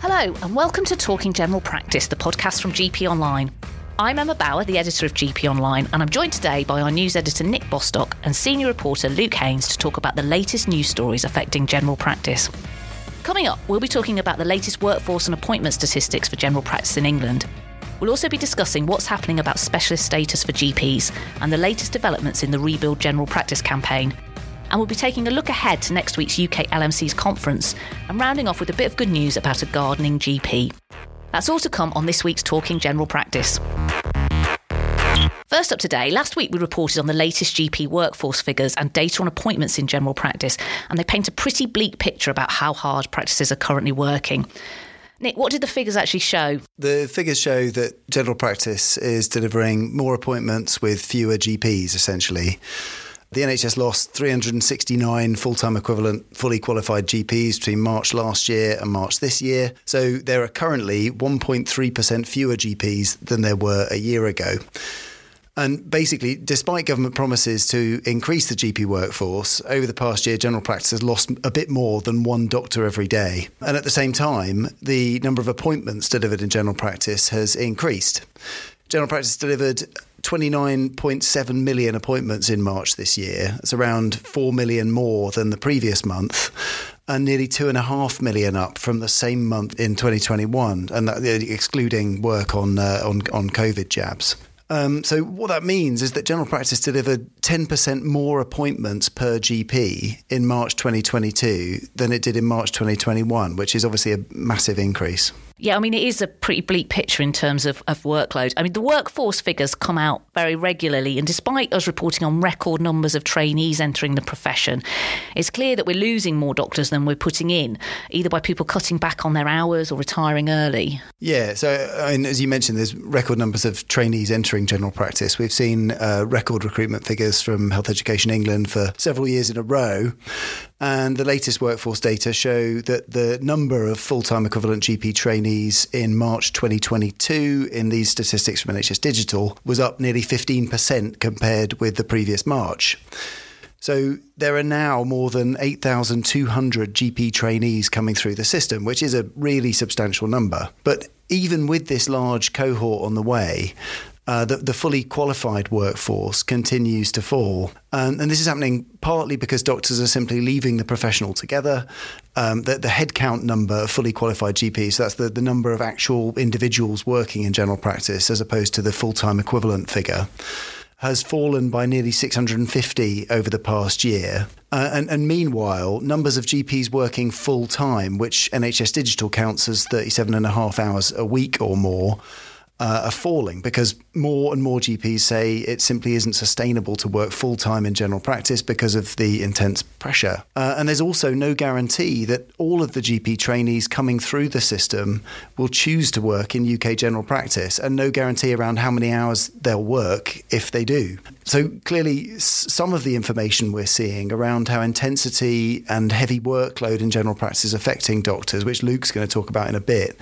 Hello, and welcome to Talking General Practice, the podcast from GP Online. I'm Emma Bower, the editor of GP Online, and I'm joined today by our news editor Nick Bostock and senior reporter Luke Haynes to talk about the latest news stories affecting general practice. Coming up, we'll be talking about the latest workforce and appointment statistics for general practice in England. We'll also be discussing what's happening about specialist status for GPs and the latest developments in the Rebuild General Practice campaign. And we'll be taking a look ahead to next week's UK LMC's conference and rounding off with a bit of good news about a gardening GP. That's all to come on this week's Talking General Practice. First up today, last week we reported on the latest GP workforce figures and data on appointments in general practice, and they paint a pretty bleak picture about how hard practices are currently working. Nick, what did the figures actually show? The figures show that general practice is delivering more appointments with fewer GPs, essentially. The NHS lost 369 full time equivalent fully qualified GPs between March last year and March this year. So there are currently 1.3% fewer GPs than there were a year ago. And basically, despite government promises to increase the GP workforce, over the past year, general practice has lost a bit more than one doctor every day. And at the same time, the number of appointments delivered in general practice has increased. General practice delivered 29.7 million appointments in March this year. It's around 4 million more than the previous month and nearly two and a half million up from the same month in 2021, and that, excluding work on uh, on on COVID jabs. Um, so what that means is that general practice delivered 10% more appointments per GP in March 2022 than it did in March 2021, which is obviously a massive increase. Yeah, I mean, it is a pretty bleak picture in terms of, of workload. I mean, the workforce figures come out very regularly, and despite us reporting on record numbers of trainees entering the profession, it's clear that we're losing more doctors than we're putting in, either by people cutting back on their hours or retiring early. Yeah, so I mean, as you mentioned, there's record numbers of trainees entering general practice. We've seen uh, record recruitment figures from Health Education England for several years in a row. And the latest workforce data show that the number of full time equivalent GP trainees in March 2022 in these statistics from NHS Digital was up nearly 15% compared with the previous March. So there are now more than 8,200 GP trainees coming through the system, which is a really substantial number. But even with this large cohort on the way, uh, the, the, fully qualified workforce continues to fall. Um, and this is happening partly because doctors are simply leaving the profession altogether. Um, the, the headcount number of fully qualified GPs, so that's the, the number of actual individuals working in general practice as opposed to the full time equivalent figure has fallen by nearly 650 over the past year. Uh, and, and, meanwhile, numbers of GPs working full time, which NHS Digital counts as 37 and a half hours a week or more, uh, are falling because more and more GPs say it simply isn't sustainable to work full time in general practice because of the intense pressure. Uh, and there's also no guarantee that all of the GP trainees coming through the system will choose to work in UK general practice, and no guarantee around how many hours they'll work if they do. So clearly, some of the information we're seeing around how intensity and heavy workload in general practice is affecting doctors, which Luke's going to talk about in a bit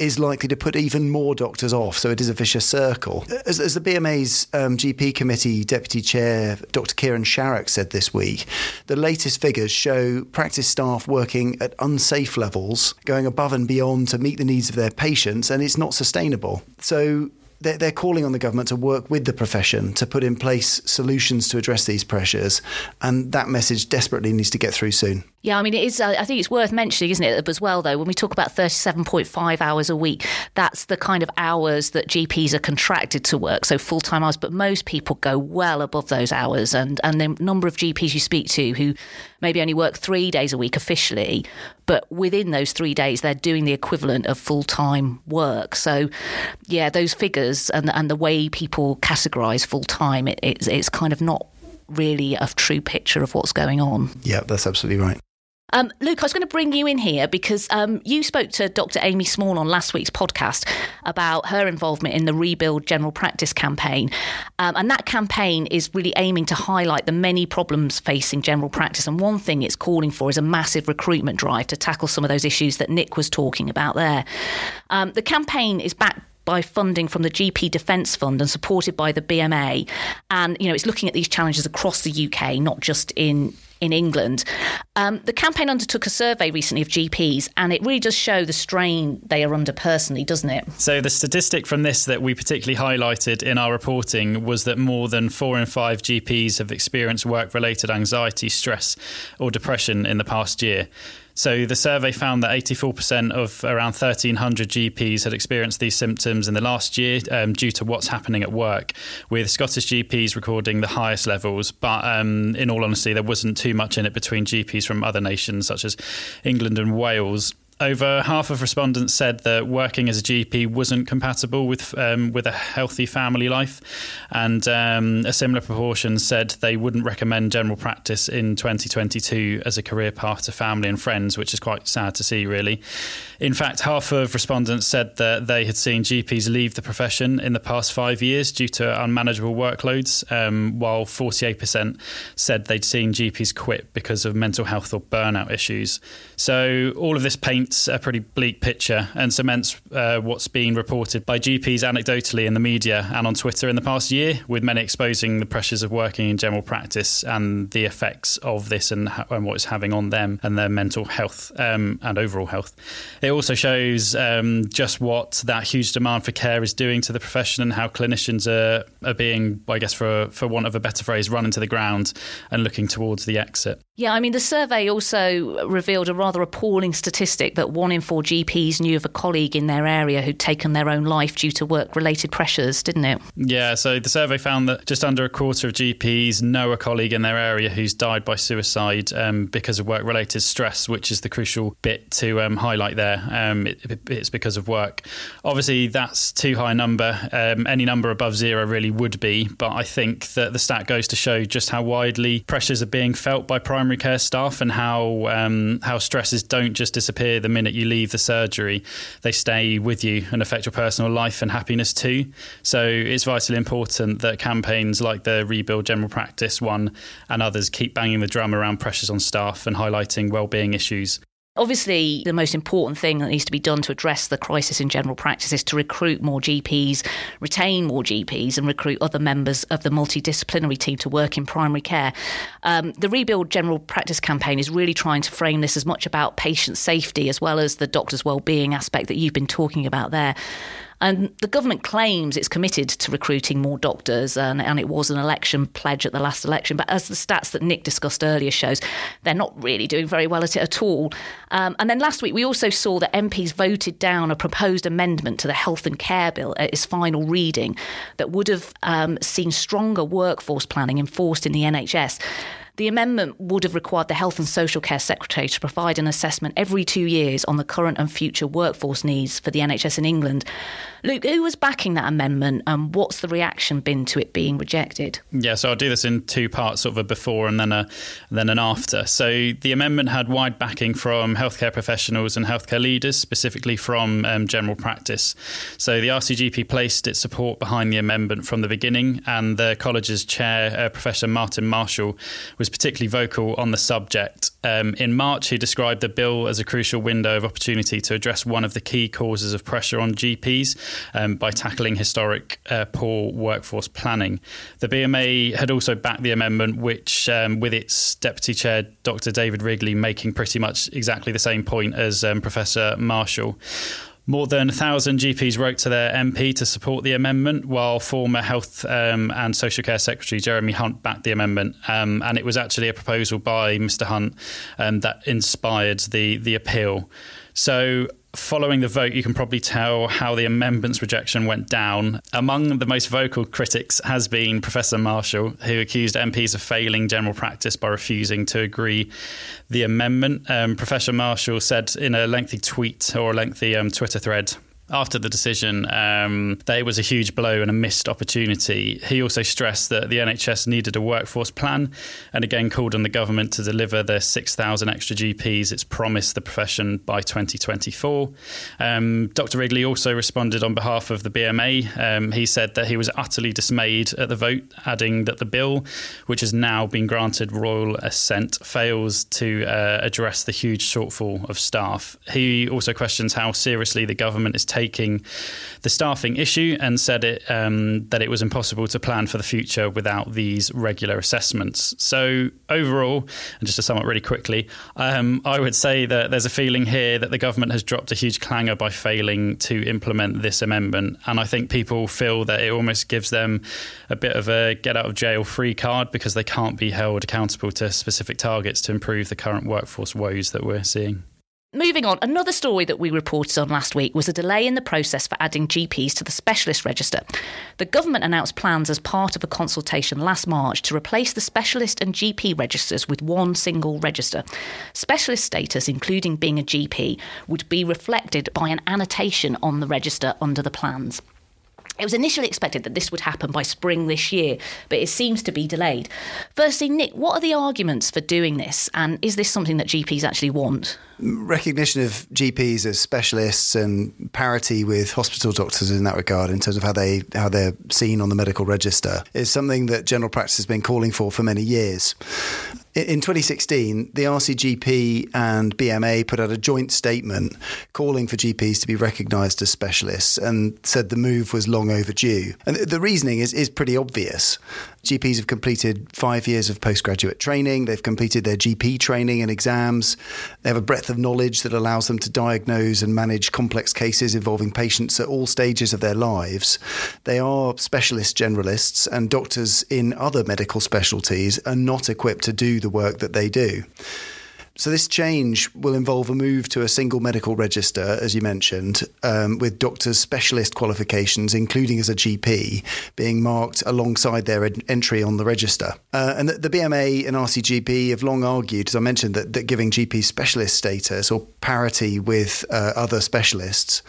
is likely to put even more doctors off. So it is a vicious circle. As, as the BMA's um, GP committee deputy chair, Dr. Kieran Sharrock, said this week, the latest figures show practice staff working at unsafe levels, going above and beyond to meet the needs of their patients, and it's not sustainable. So they're, they're calling on the government to work with the profession to put in place solutions to address these pressures. And that message desperately needs to get through soon. Yeah, I mean, it is. Uh, I think it's worth mentioning, isn't it, as well, though, when we talk about 37.5 hours a week, that's the kind of hours that GPs are contracted to work, so full time hours. But most people go well above those hours. And, and the number of GPs you speak to who maybe only work three days a week officially, but within those three days, they're doing the equivalent of full time work. So, yeah, those figures and, and the way people categorise full time, it, it's, it's kind of not really a true picture of what's going on. Yeah, that's absolutely right. Um, Luke, I was going to bring you in here because um, you spoke to Dr. Amy Small on last week's podcast about her involvement in the Rebuild General Practice campaign. Um, and that campaign is really aiming to highlight the many problems facing general practice. And one thing it's calling for is a massive recruitment drive to tackle some of those issues that Nick was talking about there. Um, the campaign is backed by funding from the GP Defence Fund and supported by the BMA. And, you know, it's looking at these challenges across the UK, not just in in England. Um, the campaign undertook a survey recently of GPs, and it really does show the strain they are under personally, doesn't it? So, the statistic from this that we particularly highlighted in our reporting was that more than four in five GPs have experienced work related anxiety, stress, or depression in the past year. So the survey found that 84% of around 1,300 GPs had experienced these symptoms in the last year um, due to what's happening at work, with Scottish GPs recording the highest levels. But um, in all honesty, there wasn't too much in it between GPs from other nations such as England and Wales over half of respondents said that working as a GP wasn't compatible with um, with a healthy family life, and um, a similar proportion said they wouldn't recommend general practice in 2022 as a career path to family and friends, which is quite sad to see, really. In fact, half of respondents said that they had seen GPs leave the profession in the past five years due to unmanageable workloads, um, while 48% said they'd seen GPs quit because of mental health or burnout issues. So all of this paints a pretty bleak picture and cements uh, what's been reported by GPs anecdotally in the media and on Twitter in the past year, with many exposing the pressures of working in general practice and the effects of this and, and what it's having on them and their mental health um, and overall health. It also shows um, just what that huge demand for care is doing to the profession and how clinicians are, are being, I guess, for, for want of a better phrase, running to the ground and looking towards the exit. Yeah, I mean, the survey also revealed a rather appalling statistic that one in four GPs knew of a colleague in their area who'd taken their own life due to work related pressures, didn't it? Yeah, so the survey found that just under a quarter of GPs know a colleague in their area who's died by suicide um, because of work related stress, which is the crucial bit to um, highlight there. Um, it, it's because of work. Obviously, that's too high a number. Um, any number above zero really would be, but I think that the stat goes to show just how widely pressures are being felt by primary primary care staff and how um, how stresses don't just disappear the minute you leave the surgery; they stay with you and affect your personal life and happiness too. So it's vitally important that campaigns like the Rebuild General Practice one and others keep banging the drum around pressures on staff and highlighting well-being issues. Obviously, the most important thing that needs to be done to address the crisis in general practice is to recruit more GPs, retain more GPs, and recruit other members of the multidisciplinary team to work in primary care. Um, the Rebuild General Practice campaign is really trying to frame this as much about patient safety as well as the doctor's well-being aspect that you've been talking about there. And the government claims it's committed to recruiting more doctors, and, and, it was an election pledge at the last election. But as the stats that Nick discussed earlier shows, they're not really doing very well at it at all. Um, and then last week, we also saw that MPs voted down a proposed amendment to the Health and Care Bill at its final reading that would have um, seen stronger workforce planning enforced in the NHS. The amendment would have required the Health and Social Care Secretary to provide an assessment every two years on the current and future workforce needs for the NHS in England. Luke, who was backing that amendment and what's the reaction been to it being rejected? Yeah, so I'll do this in two parts, sort of a before and then a then an after. So the amendment had wide backing from healthcare professionals and healthcare leaders, specifically from um, general practice. So the RCGP placed its support behind the amendment from the beginning, and the college's chair, uh, Professor Martin Marshall, was particularly vocal on the subject. Um, in March, he described the bill as a crucial window of opportunity to address one of the key causes of pressure on GPs um, by tackling historic uh, poor workforce planning. The BMA had also backed the amendment, which, um, with its deputy chair, Dr. David Wrigley, making pretty much exactly the same point as um, Professor Marshall. More than 1,000 GPs wrote to their MP to support the amendment, while former Health um, and Social Care Secretary Jeremy Hunt backed the amendment. Um, and it was actually a proposal by Mr. Hunt um, that inspired the, the appeal. So following the vote, you can probably tell how the amendment's rejection went down. Among the most vocal critics has been Professor Marshall, who accused MPs of failing general practice by refusing to agree the amendment. Um, Professor Marshall said in a lengthy tweet or a lengthy um, Twitter thread after the decision um, that it was a huge blow and a missed opportunity. He also stressed that the NHS needed a workforce plan and again called on the government to deliver the 6,000 extra GPs it's promised the profession by 2024. Um, Dr. Wrigley also responded on behalf of the BMA. Um, he said that he was utterly dismayed at the vote, adding that the bill, which has now been granted royal assent, fails to uh, address the huge shortfall of staff. He also questions how seriously the government is taking taking the staffing issue and said it um, that it was impossible to plan for the future without these regular assessments. So overall, and just to sum up really quickly, um, I would say that there's a feeling here that the government has dropped a huge clangor by failing to implement this amendment, and I think people feel that it almost gives them a bit of a get out of jail free card because they can't be held accountable to specific targets to improve the current workforce woes that we're seeing. Moving on, another story that we reported on last week was a delay in the process for adding GPs to the specialist register. The government announced plans as part of a consultation last March to replace the specialist and GP registers with one single register. Specialist status, including being a GP, would be reflected by an annotation on the register under the plans. It was initially expected that this would happen by spring this year, but it seems to be delayed. Firstly, Nick, what are the arguments for doing this, and is this something that GPs actually want? Recognition of GPs as specialists and parity with hospital doctors in that regard, in terms of how they how they're seen on the medical register, is something that general practice has been calling for for many years. In 2016, the RCGP and BMA put out a joint statement calling for GPs to be recognised as specialists and said the move was long overdue. And the reasoning is, is pretty obvious. GPs have completed five years of postgraduate training, they've completed their GP training and exams, they have a breadth of knowledge that allows them to diagnose and manage complex cases involving patients at all stages of their lives. They are specialist generalists, and doctors in other medical specialties are not equipped to do the work that they do. So this change will involve a move to a single medical register, as you mentioned, um, with doctors' specialist qualifications, including as a GP, being marked alongside their entry on the register. Uh, and the, the, BMA and RCGP have long argued, as I mentioned, that, that giving GP specialist status or parity with uh, other specialists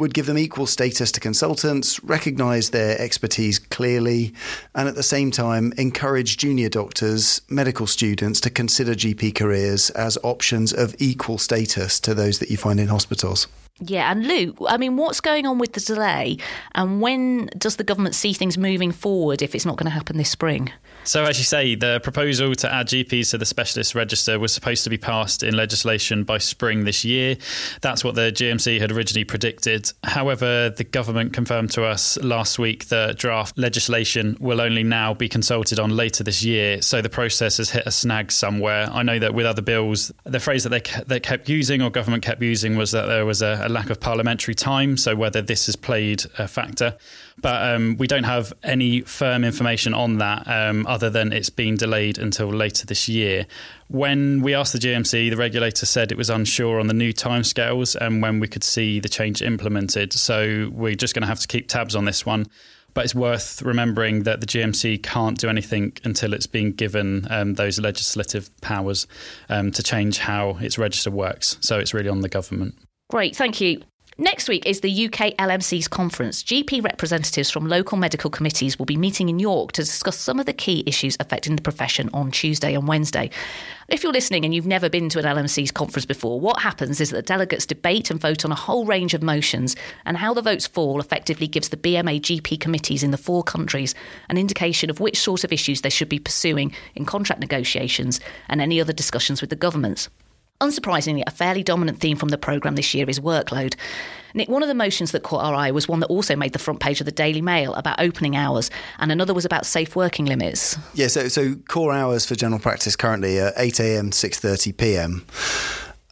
would give them equal status to consultants, recognise their expertise clearly, and at the same time encourage junior doctors, medical students to consider GP careers as options of equal status to those that you find in hospitals. Yeah, and Luke, I mean, what's going on with the delay, and when does the government see things moving forward if it's not going to happen this spring? So, as you say, the proposal to add GPs to the specialist register was supposed to be passed in legislation by spring this year. That's what the GMC had originally predicted. However, the government confirmed to us last week that draft legislation will only now be consulted on later this year. So, the process has hit a snag somewhere. I know that with other bills, the phrase that they, they kept using or government kept using was that there was a, a lack of parliamentary time. So, whether this has played a factor. But um, we don't have any firm information on that um, other than it's been delayed until later this year. When we asked the GMC, the regulator said it was unsure on the new timescales and when we could see the change implemented. So we're just going to have to keep tabs on this one. But it's worth remembering that the GMC can't do anything until it's been given um, those legislative powers um, to change how its register works. So it's really on the government. Great, thank you. Next week is the UK LMC's conference. GP representatives from local medical committees will be meeting in York to discuss some of the key issues affecting the profession on Tuesday and Wednesday. If you're listening and you've never been to an LMC's conference before, what happens is that delegates debate and vote on a whole range of motions, and how the votes fall effectively gives the BMA GP committees in the four countries an indication of which sort of issues they should be pursuing in contract negotiations and any other discussions with the governments. Unsurprisingly, a fairly dominant theme from the programme this year is workload. Nick, one of the motions that caught our eye was one that also made the front page of the Daily Mail about opening hours, and another was about safe working limits. Yeah, so, so core hours for general practice currently are 8 a.m. 6.30 p.m.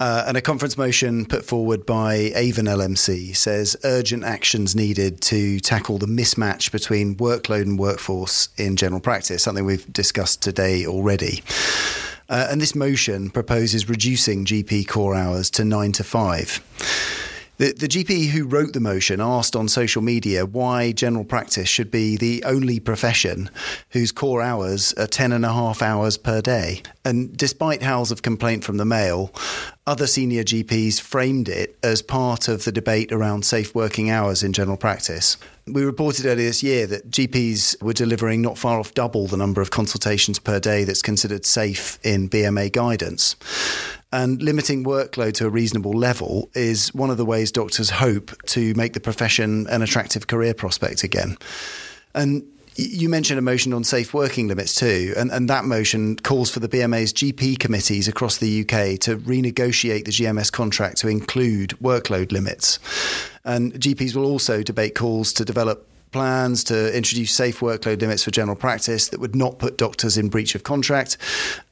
Uh, and a conference motion put forward by Avon LMC says urgent actions needed to tackle the mismatch between workload and workforce in general practice, something we've discussed today already. Uh, and this motion proposes reducing GP core hours to nine to five. The, the GP who wrote the motion asked on social media why general practice should be the only profession whose core hours are 10 and a half hours per day. And despite howls of complaint from the Mail, other senior GPs framed it as part of the debate around safe working hours in general practice. We reported earlier this year that GPs were delivering not far off double the number of consultations per day that's considered safe in BMA guidance. And limiting workload to a reasonable level is one of the ways doctors hope to make the profession an attractive career prospect again. And You mentioned a motion on safe working limits too, and, and that motion calls for the BMA's GP committees across the UK to renegotiate the GMS contract to include workload limits. And GPs will also debate calls to develop plans to introduce safe workload limits for general practice that would not put doctors in breach of contract.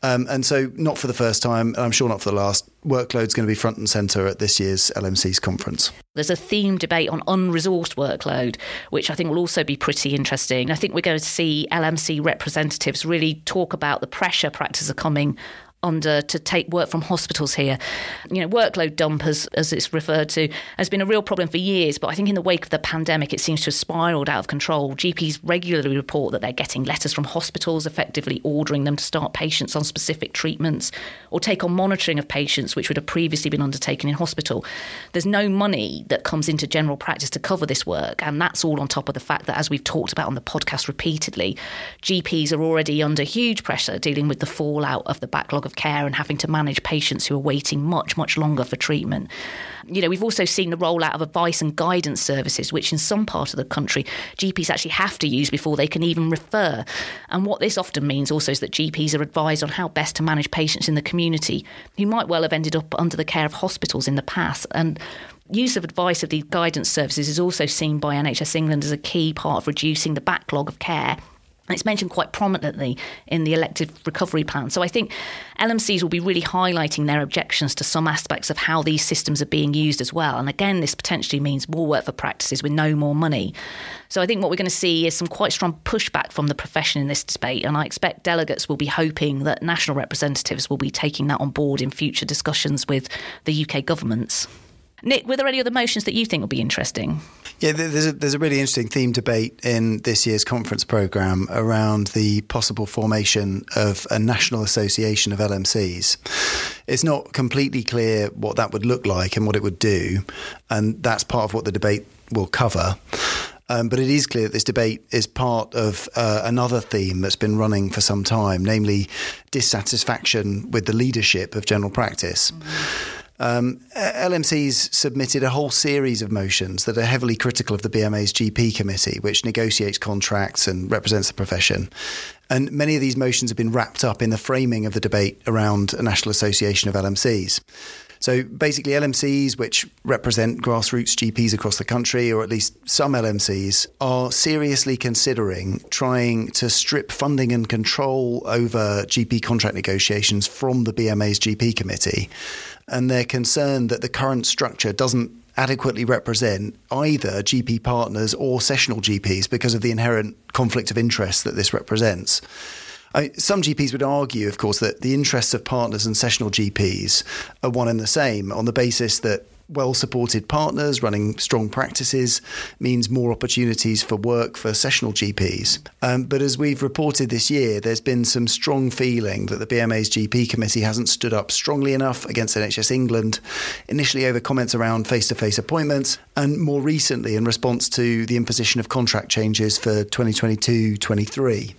Um, and so, not for the first time, and I'm sure not for the last, workload's going to be front and centre at this year's LMC's conference. There's a theme debate on unresourced workload, which I think will also be pretty interesting. I think we're going to see LMC representatives really talk about the pressure practices are coming under to take work from hospitals here. You know, workload dump, as, as it's referred to, has been a real problem for years, but I think in the wake of the pandemic, it seems to have spiraled out of control. GPs regularly report that they're getting letters from hospitals effectively ordering them to start patients on specific treatments or take on monitoring of patients, which would have previously been undertaken in hospital. There's no money that comes into general practice to cover this work, and that's all on top of the fact that, as we've talked about on the podcast repeatedly, GPs are already under huge pressure dealing with the fallout of the backlog of care and having to manage patients who are waiting much, much longer for treatment. You know, we've also seen the rollout of advice and guidance services, which in some part of the country GPs actually have to use before they can even refer. And what this often means also is that GPs are advised on how best to manage patients in the community who might well have ended up under the care of hospitals in the past. And use of advice of these guidance services is also seen by NHS England as a key part of reducing the backlog of care it's mentioned quite prominently in the elective recovery plan. So I think LMCs will be really highlighting their objections to some aspects of how these systems are being used as well. And again, this potentially means more work for practices with no more money. So I think what we're going to see is some quite strong pushback from the profession in this debate. And I expect delegates will be hoping that national representatives will be taking that on board in future discussions with the UK governments. Nick, were there any other motions that you think will be interesting? Yeah, there's a, there's a really interesting theme debate in this year's conference programme around the possible formation of a national association of LMCs. It's not completely clear what that would look like and what it would do, and that's part of what the debate will cover. Um, but it is clear that this debate is part of uh, another theme that's been running for some time, namely dissatisfaction with the leadership of general practice. Mm-hmm. Um, LMC's submitted a whole series of motions that are heavily critical of the BMA's GP committee, which negotiates contracts and represents the profession. And many of these motions have been wrapped up in the framing of the debate around a national association of LMCs. So basically, LMCs, which represent grassroots GPs across the country, or at least some LMCs, are seriously considering trying to strip funding and control over GP contract negotiations from the BMA's GP committee and they're concerned that the current structure doesn't adequately represent either GP partners or sessional GPs because of the inherent conflict of interest that this represents. I, some GPs would argue, of course, that the interests of partners and sessional GPs are one and the same on the basis that well supported partners running strong practices means more opportunities for work for sessional GPs. Um, but as we've reported this year, there's been some strong feeling that the BMA's GP committee hasn't stood up strongly enough against NHS England, initially over comments around face to face appointments, and more recently in response to the imposition of contract changes for 2022 23.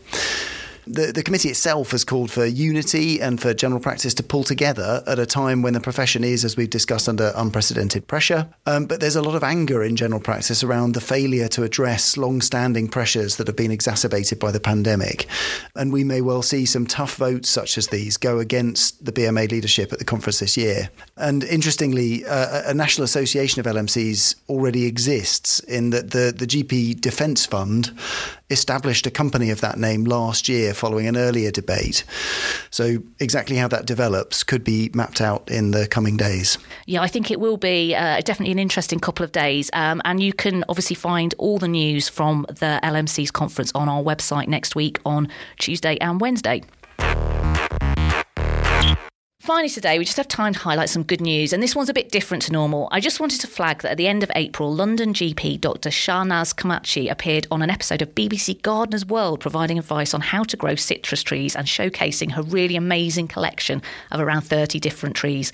The, the committee itself has called for unity and for general practice to pull together at a time when the profession is, as we've discussed, under unprecedented pressure. Um, but there's a lot of anger in general practice around the failure to address long standing pressures that have been exacerbated by the pandemic. And we may well see some tough votes such as these go against the BMA leadership at the conference this year. And interestingly, uh, a national association of LMCs already exists in that the, the GP Defence Fund established a company of that name last year following an earlier debate. So, exactly how that develops could be mapped out in the coming days. Yeah, I think it will be uh, definitely an interesting couple of days. Um, and you can obviously find all the news from the LMC's conference on our website next week on Tuesday and Wednesday. Finally, today, we just have time to highlight some good news, and this one's a bit different to normal. I just wanted to flag that at the end of April, London GP Dr. Shahnaz Kamachi appeared on an episode of BBC Gardener's World, providing advice on how to grow citrus trees and showcasing her really amazing collection of around 30 different trees.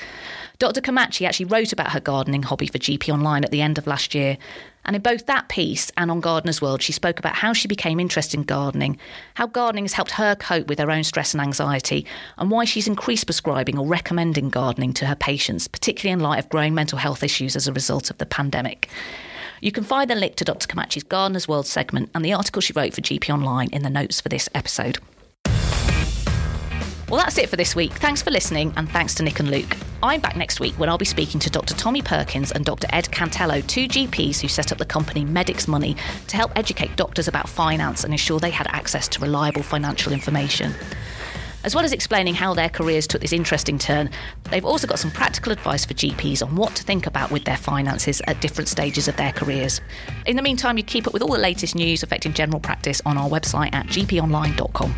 Dr. Kamachi actually wrote about her gardening hobby for GP Online at the end of last year, and in both that piece and on Gardener's World, she spoke about how she became interested in gardening, how gardening has helped her cope with her own stress and anxiety, and why she's increased prescribing or recommending gardening to her patients, particularly in light of growing mental health issues as a result of the pandemic. You can find the link to Dr. Kamachi's Gardener's World segment and the article she wrote for GP Online in the notes for this episode. Well, that's it for this week. Thanks for listening, and thanks to Nick and Luke. I'm back next week when I'll be speaking to Dr. Tommy Perkins and Dr. Ed Cantello, two GPs who set up the company Medics Money to help educate doctors about finance and ensure they had access to reliable financial information. As well as explaining how their careers took this interesting turn, they've also got some practical advice for GPs on what to think about with their finances at different stages of their careers. In the meantime, you keep up with all the latest news affecting general practice on our website at gponline.com.